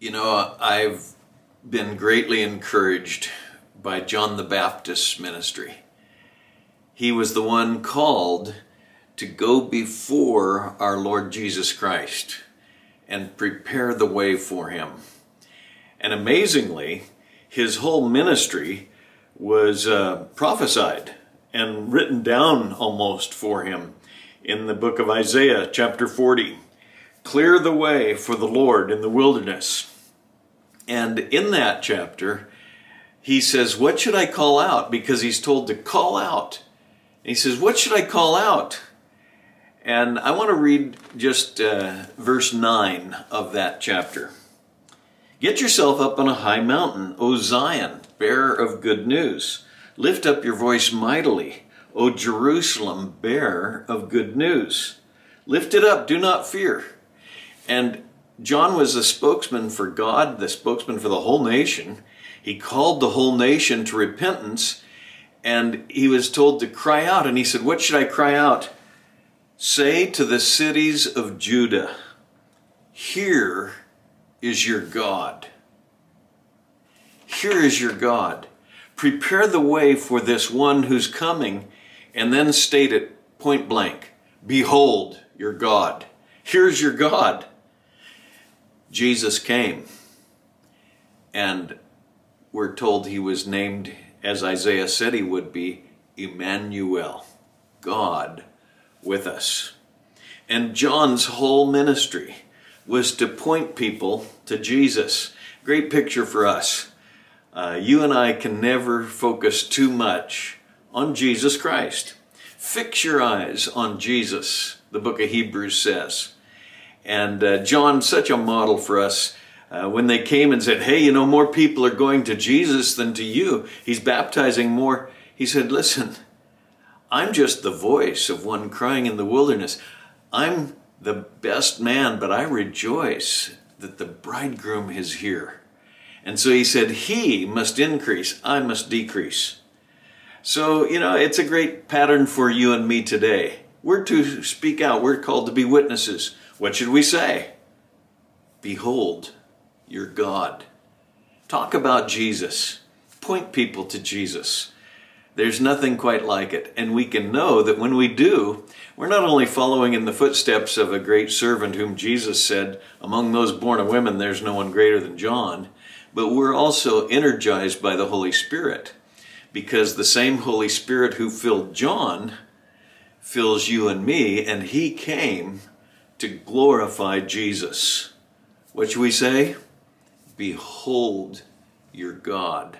You know, I've been greatly encouraged by John the Baptist's ministry. He was the one called to go before our Lord Jesus Christ and prepare the way for him. And amazingly, his whole ministry was uh, prophesied and written down almost for him in the book of Isaiah, chapter 40. Clear the way for the Lord in the wilderness. And in that chapter, he says, What should I call out? Because he's told to call out. And he says, What should I call out? And I want to read just uh, verse 9 of that chapter. Get yourself up on a high mountain, O Zion, bearer of good news. Lift up your voice mightily, O Jerusalem, bearer of good news. Lift it up, do not fear. And John was the spokesman for God, the spokesman for the whole nation. He called the whole nation to repentance, and he was told to cry out. And he said, What should I cry out? Say to the cities of Judah, Here is your God. Here is your God. Prepare the way for this one who's coming, and then state it point blank Behold your God. Here's your God. Jesus came, and we're told he was named, as Isaiah said he would be, Emmanuel, God with us. And John's whole ministry was to point people to Jesus. Great picture for us. Uh, you and I can never focus too much on Jesus Christ. Fix your eyes on Jesus, the book of Hebrews says. And uh, John, such a model for us. Uh, when they came and said, Hey, you know, more people are going to Jesus than to you, he's baptizing more. He said, Listen, I'm just the voice of one crying in the wilderness. I'm the best man, but I rejoice that the bridegroom is here. And so he said, He must increase, I must decrease. So, you know, it's a great pattern for you and me today. We're to speak out, we're called to be witnesses. What should we say? Behold your God. Talk about Jesus. Point people to Jesus. There's nothing quite like it. And we can know that when we do, we're not only following in the footsteps of a great servant whom Jesus said, Among those born of women, there's no one greater than John, but we're also energized by the Holy Spirit. Because the same Holy Spirit who filled John fills you and me, and he came to glorify Jesus. What should we say? Behold your God.